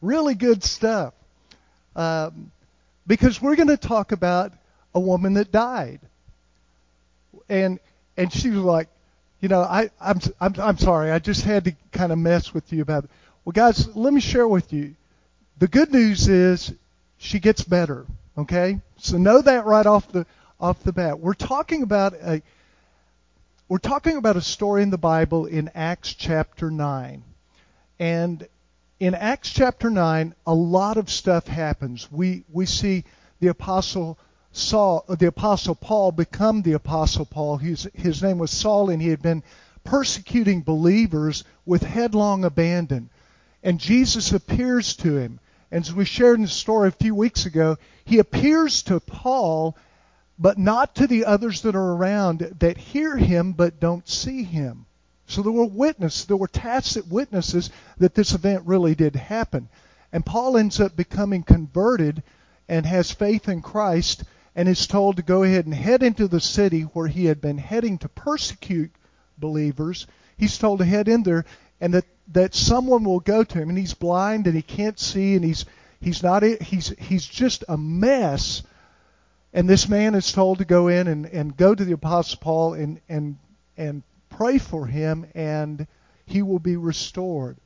Really good stuff. Um, because we're going to talk about a woman that died. And and she was like, you know, I I'm I'm, I'm sorry, I just had to kind of mess with you about it. Well, guys, let me share with you. The good news is she gets better. Okay, so know that right off the off the bat. We're talking about a we're talking about a story in the Bible in Acts chapter 9. And in Acts chapter 9, a lot of stuff happens. We, we see the apostle Saul, uh, the apostle Paul become the apostle Paul. His, his name was Saul and he had been persecuting believers with headlong abandon. And Jesus appears to him. And as we shared in the story a few weeks ago, he appears to Paul but not to the others that are around that hear him but don't see him. So there were witnesses, there were tacit witnesses that this event really did happen. And Paul ends up becoming converted and has faith in Christ and is told to go ahead and head into the city where he had been heading to persecute believers. He's told to head in there and that, that someone will go to him and he's blind and he can't see and he's he's not he's he's just a mess and this man is told to go in and, and go to the Apostle Paul and, and, and pray for him, and he will be restored.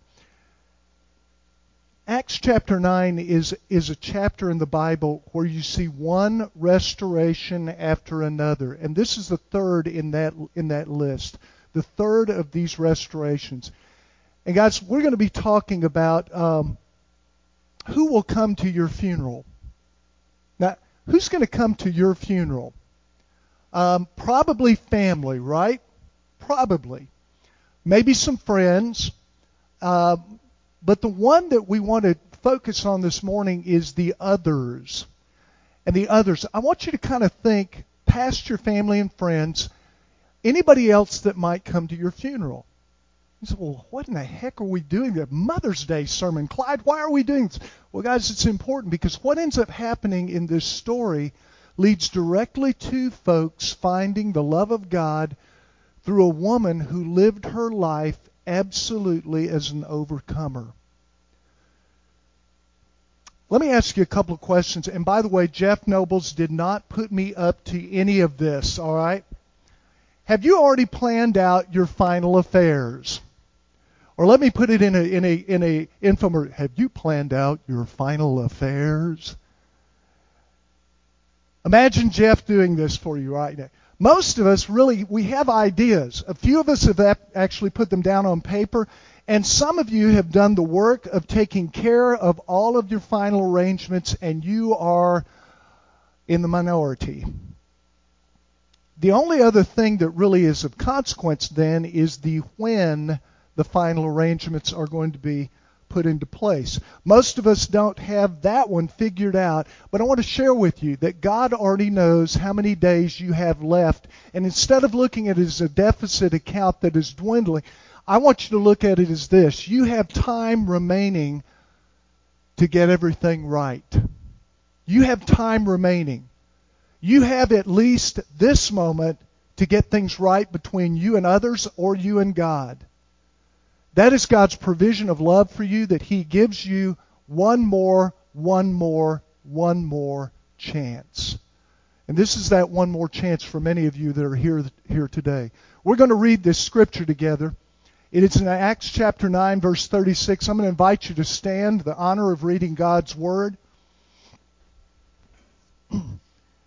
Acts chapter 9 is, is a chapter in the Bible where you see one restoration after another. And this is the third in that, in that list. The third of these restorations. And guys, we're going to be talking about um, who will come to your funeral. Now, who's going to come to your funeral? Um, probably family, right? Probably. Maybe some friends. Uh, but the one that we want to focus on this morning is the others. And the others. I want you to kind of think past your family and friends, anybody else that might come to your funeral. You say, well, what in the heck are we doing? The Mother's Day sermon. Clyde, why are we doing this? Well, guys, it's important because what ends up happening in this story leads directly to folks finding the love of God through a woman who lived her life absolutely as an overcomer. Let me ask you a couple of questions. And by the way, Jeff Nobles did not put me up to any of this, all right? Have you already planned out your final affairs? Or let me put it in a in a in a infomer. Have you planned out your final affairs? Imagine Jeff doing this for you right now. Most of us really we have ideas. A few of us have actually put them down on paper, and some of you have done the work of taking care of all of your final arrangements, and you are in the minority. The only other thing that really is of consequence then is the when the final arrangements are going to be put into place. Most of us don't have that one figured out, but I want to share with you that God already knows how many days you have left. And instead of looking at it as a deficit account that is dwindling, I want you to look at it as this you have time remaining to get everything right. You have time remaining. You have at least this moment to get things right between you and others or you and God. That is God's provision of love for you that He gives you one more, one more, one more chance. And this is that one more chance for many of you that are here, here today. We're going to read this scripture together. It is in Acts chapter 9, verse 36. I'm going to invite you to stand, the honor of reading God's Word.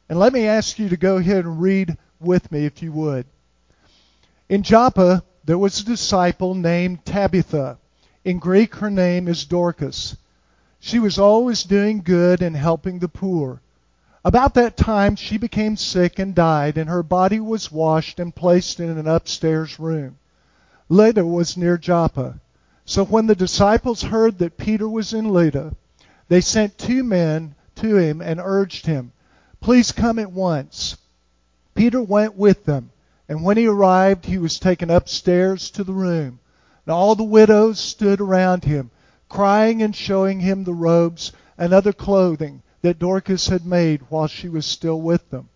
And let me ask you to go ahead and read with me, if you would. In Joppa, there was a disciple named Tabitha. In Greek, her name is Dorcas. She was always doing good and helping the poor. About that time, she became sick and died, and her body was washed and placed in an upstairs room. Lydda was near Joppa. So when the disciples heard that Peter was in Lydda, they sent two men to him and urged him, Please come at once. Peter went with them, and when he arrived, he was taken upstairs to the room. And all the widows stood around him, crying and showing him the robes and other clothing that Dorcas had made while she was still with them.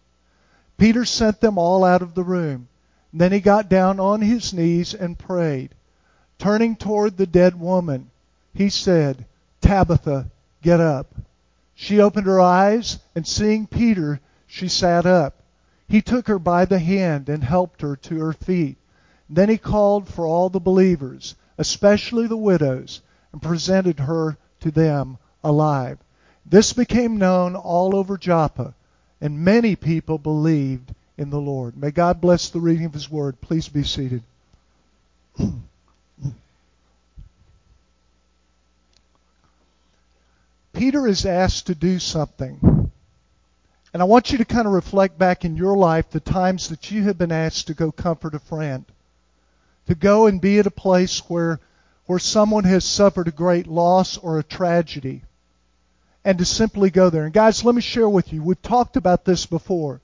Peter sent them all out of the room. Then he got down on his knees and prayed. Turning toward the dead woman, he said, Tabitha, get up. She opened her eyes, and seeing Peter, she sat up. He took her by the hand and helped her to her feet. Then he called for all the believers, especially the widows, and presented her to them alive. This became known all over Joppa, and many people believed in the Lord. May God bless the reading of his word. Please be seated. Peter is asked to do something. And I want you to kind of reflect back in your life the times that you have been asked to go comfort a friend. To go and be at a place where, where someone has suffered a great loss or a tragedy. And to simply go there. And guys, let me share with you. We've talked about this before.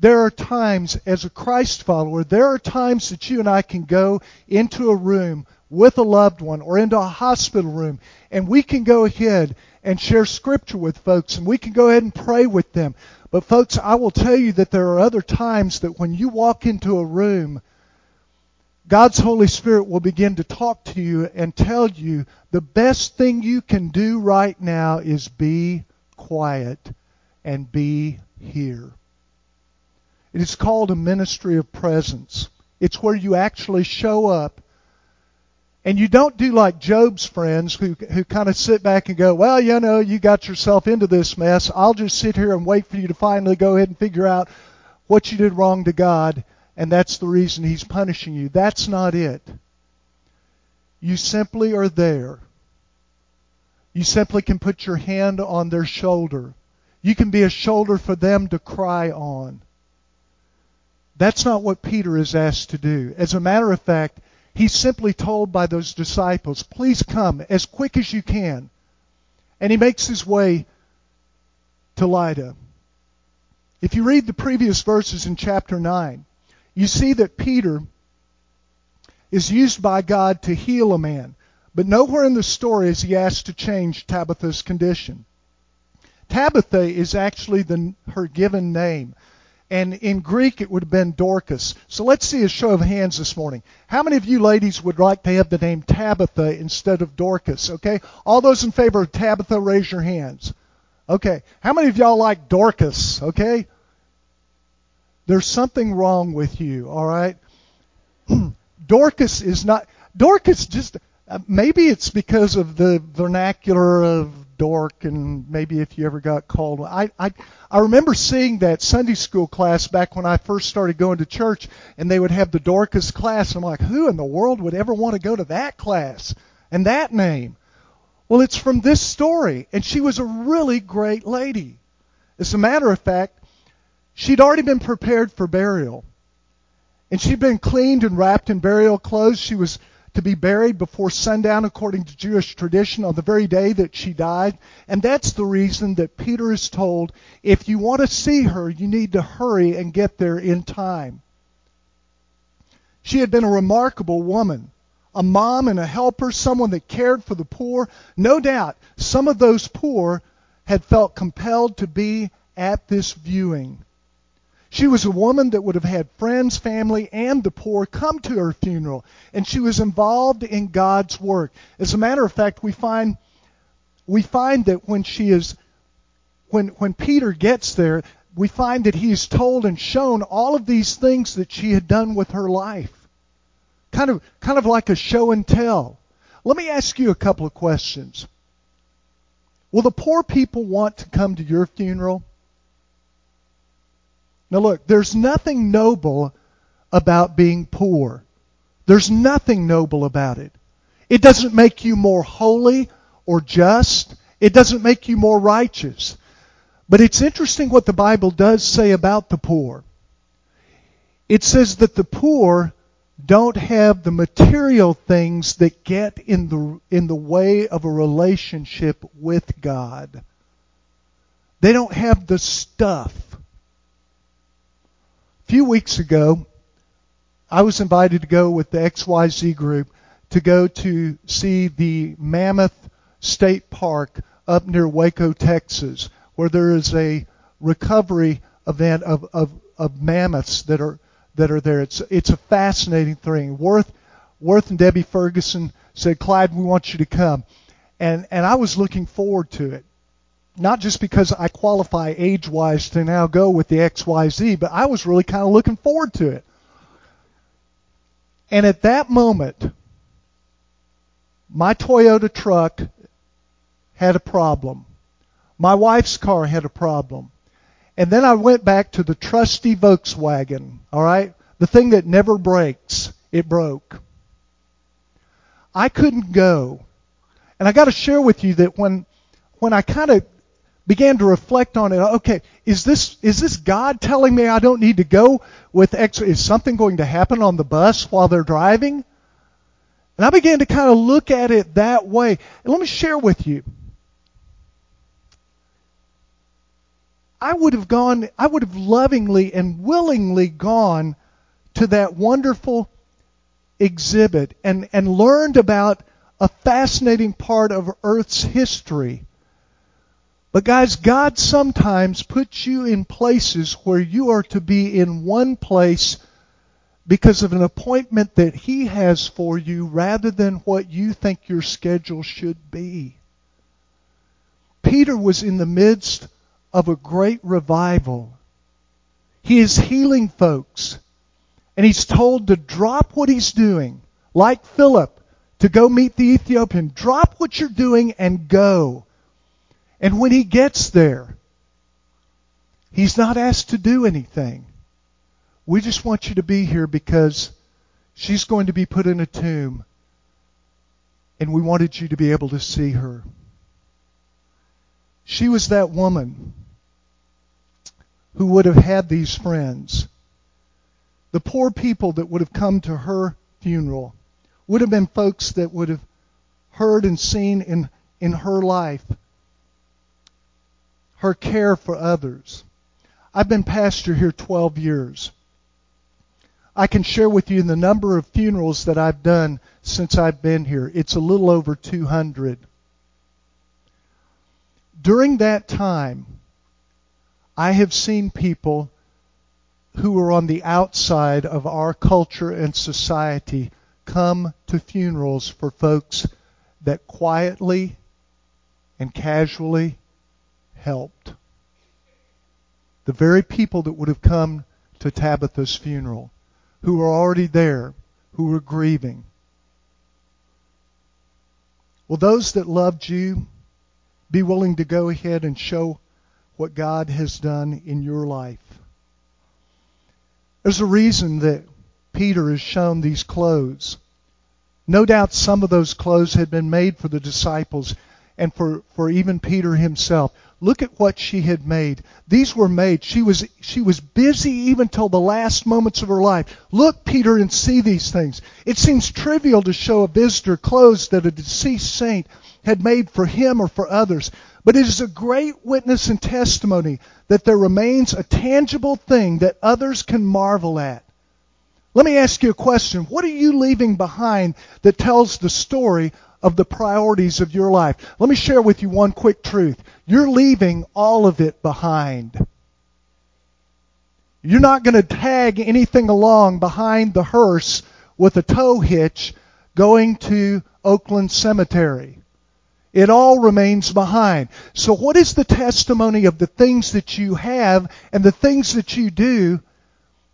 There are times, as a Christ follower, there are times that you and I can go into a room with a loved one or into a hospital room and we can go ahead and share scripture with folks and we can go ahead and pray with them. But folks, I will tell you that there are other times that when you walk into a room, God's Holy Spirit will begin to talk to you and tell you the best thing you can do right now is be quiet and be here. It is called a ministry of presence. It's where you actually show up and you don't do like Job's friends who, who kind of sit back and go, well, you know, you got yourself into this mess. I'll just sit here and wait for you to finally go ahead and figure out what you did wrong to God, and that's the reason He's punishing you. That's not it. You simply are there. You simply can put your hand on their shoulder. You can be a shoulder for them to cry on. That's not what Peter is asked to do. As a matter of fact, He's simply told by those disciples, please come as quick as you can. And he makes his way to Lydda. If you read the previous verses in chapter 9, you see that Peter is used by God to heal a man. But nowhere in the story is he asked to change Tabitha's condition. Tabitha is actually the, her given name and in Greek it would have been Dorcas. So let's see a show of hands this morning. How many of you ladies would like to have the name Tabitha instead of Dorcas? Okay? All those in favor of Tabitha, raise your hands. Okay. How many of y'all like Dorcas? Okay? There's something wrong with you, all right? Dorcas is not Dorcas just Uh, maybe it's because of the vernacular of dork and maybe if you ever got called I I I remember seeing that Sunday school class back when I first started going to church and they would have the Dorcas class. and I'm like, who in the world would ever want to go to that class and that name? Well, it's from this story and she was a really great lady. As a matter of fact, she'd already been prepared for burial. And she'd been cleaned and wrapped in burial clothes. She was to be buried before sundown according to Jewish tradition on the very day that she died. And that's the reason that Peter is told if you want to see her, you need to hurry and get there in time. She had been a remarkable woman, a mom and a helper, someone that cared for the poor. No doubt some of those poor had felt compelled to be at this viewing. She was a woman that would have had friends, family, and the poor come to her funeral, and she was involved in God's work. As a matter of fact, we find we find that when she is when when Peter gets there, we find that he is told and shown all of these things that she had done with her life. Kind of kind of like a show and tell. Let me ask you a couple of questions. Will the poor people want to come to your funeral? Now, look, there's nothing noble about being poor. There's nothing noble about it. It doesn't make you more holy or just. It doesn't make you more righteous. But it's interesting what the Bible does say about the poor. It says that the poor don't have the material things that get in the in the way of a relationship with God. They don't have the stuff. Few weeks ago, I was invited to go with the XYZ group to go to see the Mammoth State Park up near Waco, Texas, where there is a recovery event of, of, of mammoths that are that are there. It's it's a fascinating thing. Worth Worth and Debbie Ferguson said, Clyde, we want you to come. And and I was looking forward to it. Not just because I qualify age wise to now go with the XYZ, but I was really kind of looking forward to it. And at that moment, my Toyota truck had a problem. My wife's car had a problem. And then I went back to the trusty Volkswagen, all right? The thing that never breaks. It broke. I couldn't go. And I got to share with you that when when I kind of began to reflect on it, okay, is this is this God telling me I don't need to go with X is something going to happen on the bus while they're driving? And I began to kind of look at it that way. And let me share with you. I would have gone, I would have lovingly and willingly gone to that wonderful exhibit and, and learned about a fascinating part of Earth's history. But guys, God sometimes puts you in places where you are to be in one place because of an appointment that He has for you rather than what you think your schedule should be. Peter was in the midst of a great revival. He is healing folks. And he's told to drop what he's doing, like Philip, to go meet the Ethiopian. Drop what you're doing and go. And when he gets there, he's not asked to do anything. We just want you to be here because she's going to be put in a tomb. And we wanted you to be able to see her. She was that woman who would have had these friends. The poor people that would have come to her funeral would have been folks that would have heard and seen in, in her life her care for others. I've been pastor here 12 years. I can share with you the number of funerals that I've done since I've been here. It's a little over 200. During that time, I have seen people who are on the outside of our culture and society come to funerals for folks that quietly and casually helped. The very people that would have come to Tabitha's funeral, who were already there, who were grieving. Will those that loved you be willing to go ahead and show what God has done in your life. There's a reason that Peter is shown these clothes. No doubt some of those clothes had been made for the disciples and for, for even Peter himself. Look at what she had made. These were made. She was, she was busy even till the last moments of her life. Look, Peter, and see these things. It seems trivial to show a visitor clothes that a deceased saint had made for him or for others. But it is a great witness and testimony that there remains a tangible thing that others can marvel at. Let me ask you a question. What are you leaving behind that tells the story of the priorities of your life? Let me share with you one quick truth. You're leaving all of it behind. You're not going to tag anything along behind the hearse with a tow hitch going to Oakland Cemetery. It all remains behind. So what is the testimony of the things that you have and the things that you do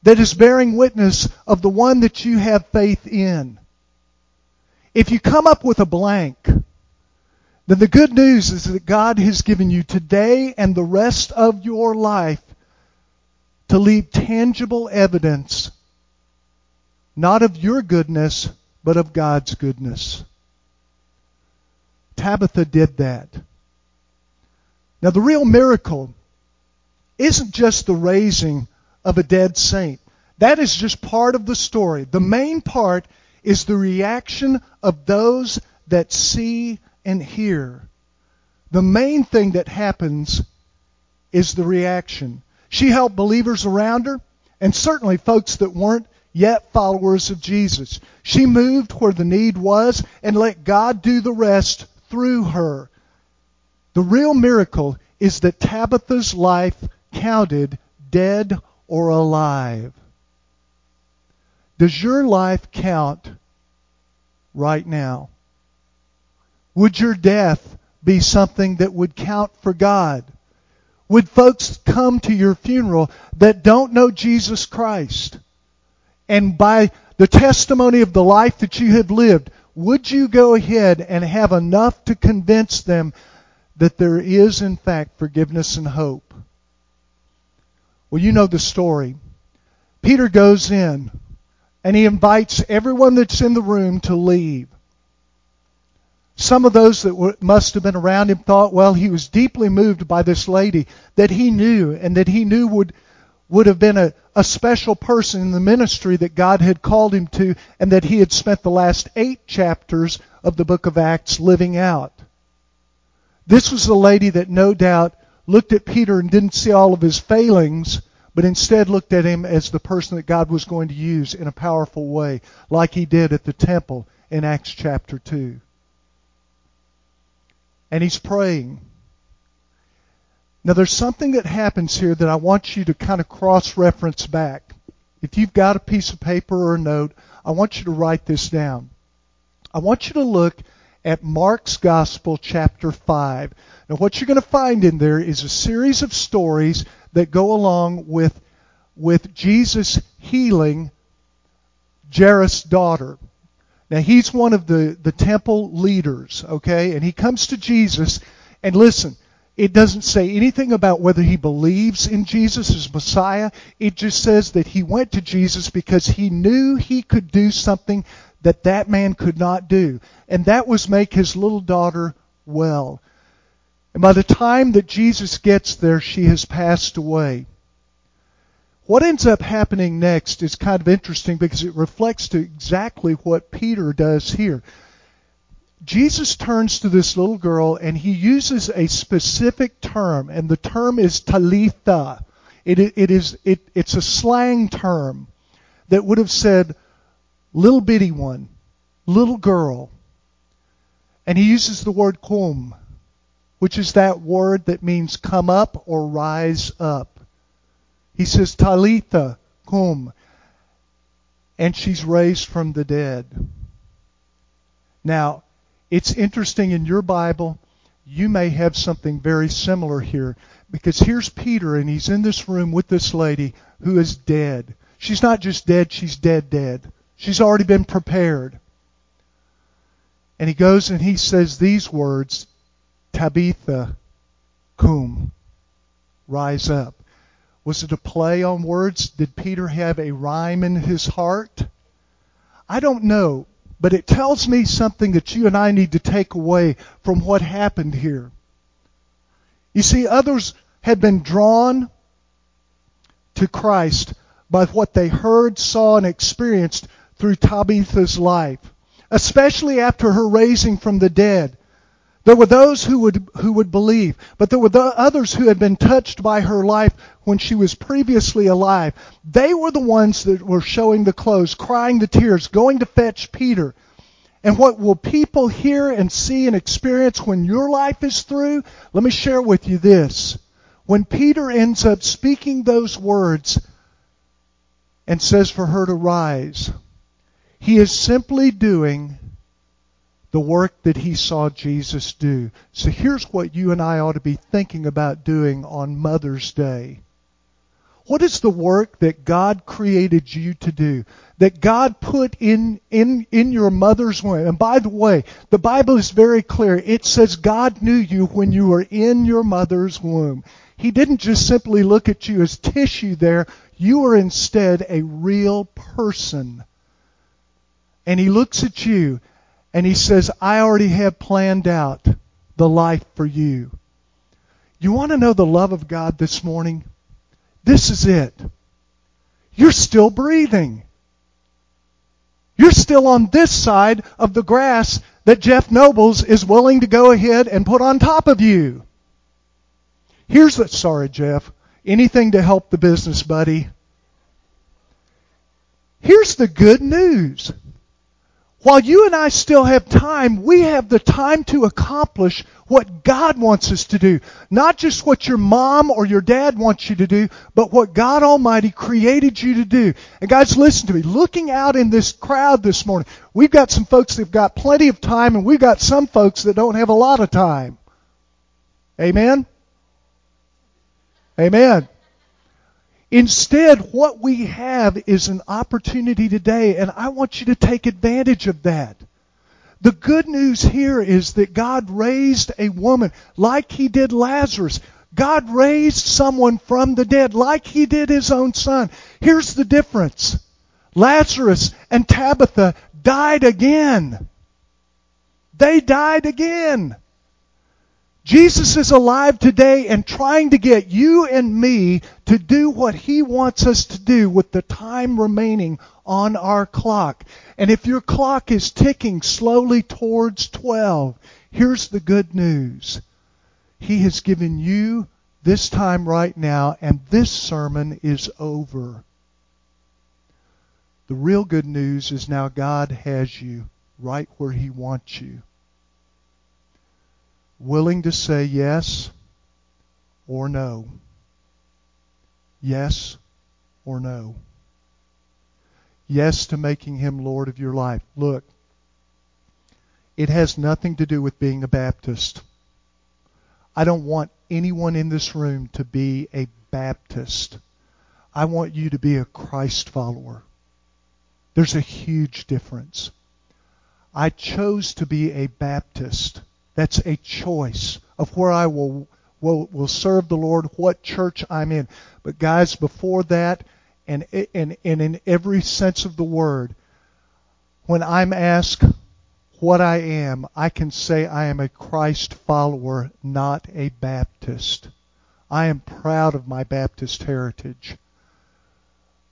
that is bearing witness of the one that you have faith in? If you come up with a blank, then the good news is that God has given you today and the rest of your life to leave tangible evidence, not of your goodness, but of God's goodness. Tabitha did that. Now, the real miracle isn't just the raising of a dead saint. That is just part of the story. The main part is the reaction of those that see and hear. The main thing that happens is the reaction. She helped believers around her, and certainly folks that weren't yet followers of Jesus. She moved where the need was and let God do the rest through her. The real miracle is that Tabitha's life counted dead or alive. Does your life count right now? Would your death be something that would count for God? Would folks come to your funeral that don't know Jesus Christ? And by the testimony of the life that you have lived, would you go ahead and have enough to convince them that there is, in fact, forgiveness and hope? Well, you know the story. Peter goes in and he invites everyone that's in the room to leave. Some of those that were, must have been around him thought, well, he was deeply moved by this lady that he knew and that he knew would, would have been a, a special person in the ministry that God had called him to and that he had spent the last eight chapters of the book of Acts living out. This was a lady that no doubt looked at Peter and didn't see all of his failings, but instead looked at him as the person that God was going to use in a powerful way, like he did at the temple in Acts chapter 2 and he's praying. Now, there's something that happens here that I want you to kind of cross reference back. If you've got a piece of paper or a note, I want you to write this down. I want you to look at Mark's Gospel, chapter 5. Now, what you're going to find in there is a series of stories that go along with, with Jesus healing Jairus' daughter. Now he's one of the, the temple leaders, okay? And he comes to Jesus, and listen, it doesn't say anything about whether he believes in Jesus as Messiah. It just says that he went to Jesus because he knew he could do something that that man could not do. And that was make his little daughter well. And by the time that Jesus gets there, she has passed away. What ends up happening next is kind of interesting because it reflects to exactly what Peter does here. Jesus turns to this little girl and he uses a specific term, and the term is talitha. It, it is it, it's a slang term that would have said little bitty one, little girl. And he uses the word kum, which is that word that means come up or rise up. He says, Talitha, cum. And she's raised from the dead. Now, it's interesting in your Bible, you may have something very similar here. Because here's Peter, and he's in this room with this lady who is dead. She's not just dead, she's dead, dead. She's already been prepared. And he goes and he says these words Tabitha, cum, rise up. Was it a play on words? Did Peter have a rhyme in his heart? I don't know, but it tells me something that you and I need to take away from what happened here. You see, others had been drawn to Christ by what they heard, saw, and experienced through Tabitha's life, especially after her raising from the dead. There were those who would, who would believe, but there were the others who had been touched by her life when she was previously alive. They were the ones that were showing the clothes, crying the tears, going to fetch Peter. And what will people hear and see and experience when your life is through? Let me share with you this. When Peter ends up speaking those words and says for her to rise, he is simply doing the work that he saw Jesus do. So here's what you and I ought to be thinking about doing on Mother's Day. What is the work that God created you to do? That God put in, in, in your mother's womb. And by the way, the Bible is very clear. It says God knew you when you were in your mother's womb. He didn't just simply look at you as tissue there. You are instead a real person. And He looks at you and he says, I already have planned out the life for you. You want to know the love of God this morning? This is it. You're still breathing. You're still on this side of the grass that Jeff Nobles is willing to go ahead and put on top of you. Here's the, sorry, Jeff. Anything to help the business, buddy. Here's the good news. While you and I still have time, we have the time to accomplish what God wants us to do. Not just what your mom or your dad wants you to do, but what God Almighty created you to do. And guys, listen to me. Looking out in this crowd this morning, we've got some folks that've got plenty of time and we've got some folks that don't have a lot of time. Amen? Amen. Instead, what we have is an opportunity today, and I want you to take advantage of that. The good news here is that God raised a woman like he did Lazarus. God raised someone from the dead like he did his own son. Here's the difference. Lazarus and Tabitha died again. They died again. Jesus is alive today and trying to get you and me to do what He wants us to do with the time remaining on our clock. And if your clock is ticking slowly towards 12, here's the good news. He has given you this time right now, and this sermon is over. The real good news is now God has you right where He wants you willing to say yes or no. Yes or no. Yes to making him Lord of your life. Look, it has nothing to do with being a Baptist. I don't want anyone in this room to be a Baptist. I want you to be a Christ follower. There's a huge difference. I chose to be a Baptist that's a choice of where I will, will, will serve the Lord, what church I'm in. But guys, before that, and, and, and in every sense of the word, when I'm asked what I am, I can say I am a Christ follower, not a Baptist. I am proud of my Baptist heritage,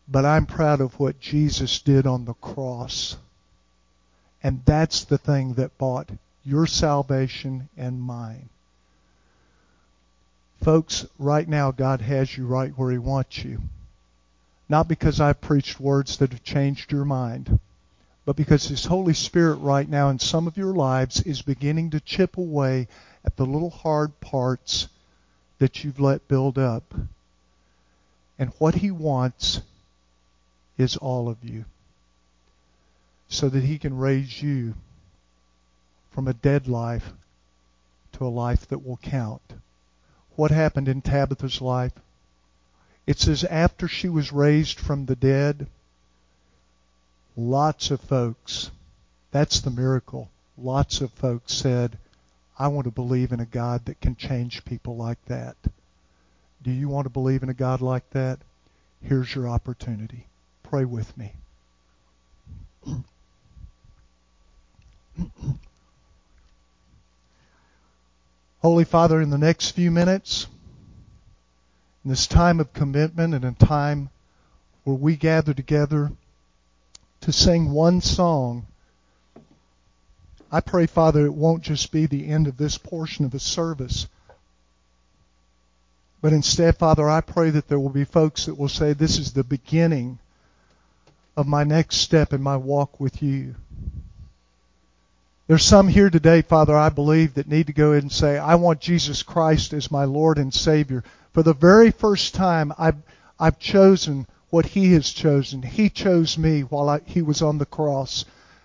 but I'm proud of what Jesus did on the cross. And that's the thing that bought your salvation and mine. Folks, right now God has you right where He wants you. Not because I've preached words that have changed your mind, but because His Holy Spirit right now in some of your lives is beginning to chip away at the little hard parts that you've let build up. And what He wants is all of you so that He can raise you from a dead life to a life that will count. What happened in Tabitha's life? It says after she was raised from the dead, lots of folks, that's the miracle, lots of folks said, I want to believe in a God that can change people like that. Do you want to believe in a God like that? Here's your opportunity. Pray with me. Holy Father, in the next few minutes, in this time of commitment and a time where we gather together to sing one song, I pray, Father, it won't just be the end of this portion of the service. But instead, Father, I pray that there will be folks that will say, This is the beginning of my next step in my walk with you. There's some here today, Father, I believe, that need to go ahead and say, I want Jesus Christ as my Lord and Savior. For the very first time, I've, I've chosen what He has chosen. He chose me while I, He was on the cross.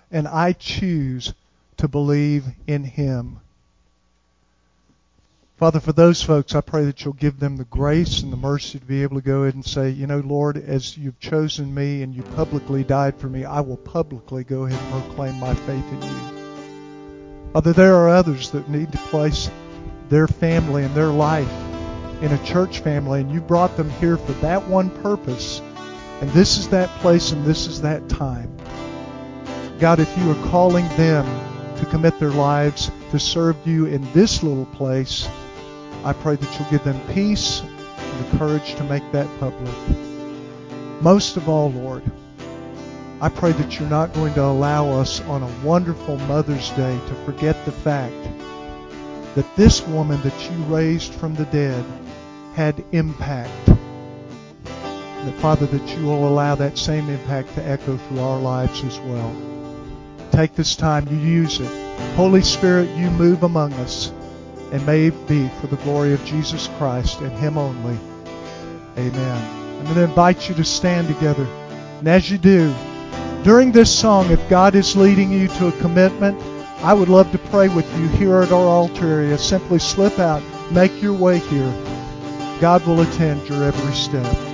And I choose to believe in Him. Father, for those folks, I pray that you'll give them the grace and the mercy to be able to go ahead and say, you know, Lord, as you've chosen me and you publicly died for me, I will publicly go ahead and proclaim my faith in you. Father, there are others that need to place their family and their life in a church family, and you brought them here for that one purpose. And this is that place and this is that time. God, if you are calling them to commit their lives to serve you in this little place, I pray that you'll give them peace and the courage to make that public. Most of all, Lord, I pray that you're not going to allow us on a wonderful Mother's Day to forget the fact that this woman that you raised from the dead had impact. That, Father, that you will allow that same impact to echo through our lives as well. Take this time, you use it. Holy Spirit, you move among us, and may it be for the glory of Jesus Christ and Him only. Amen. I'm going to invite you to stand together. And as you do, during this song, if God is leading you to a commitment, I would love to pray with you here at our altar area. Simply slip out, make your way here. God will attend your every step.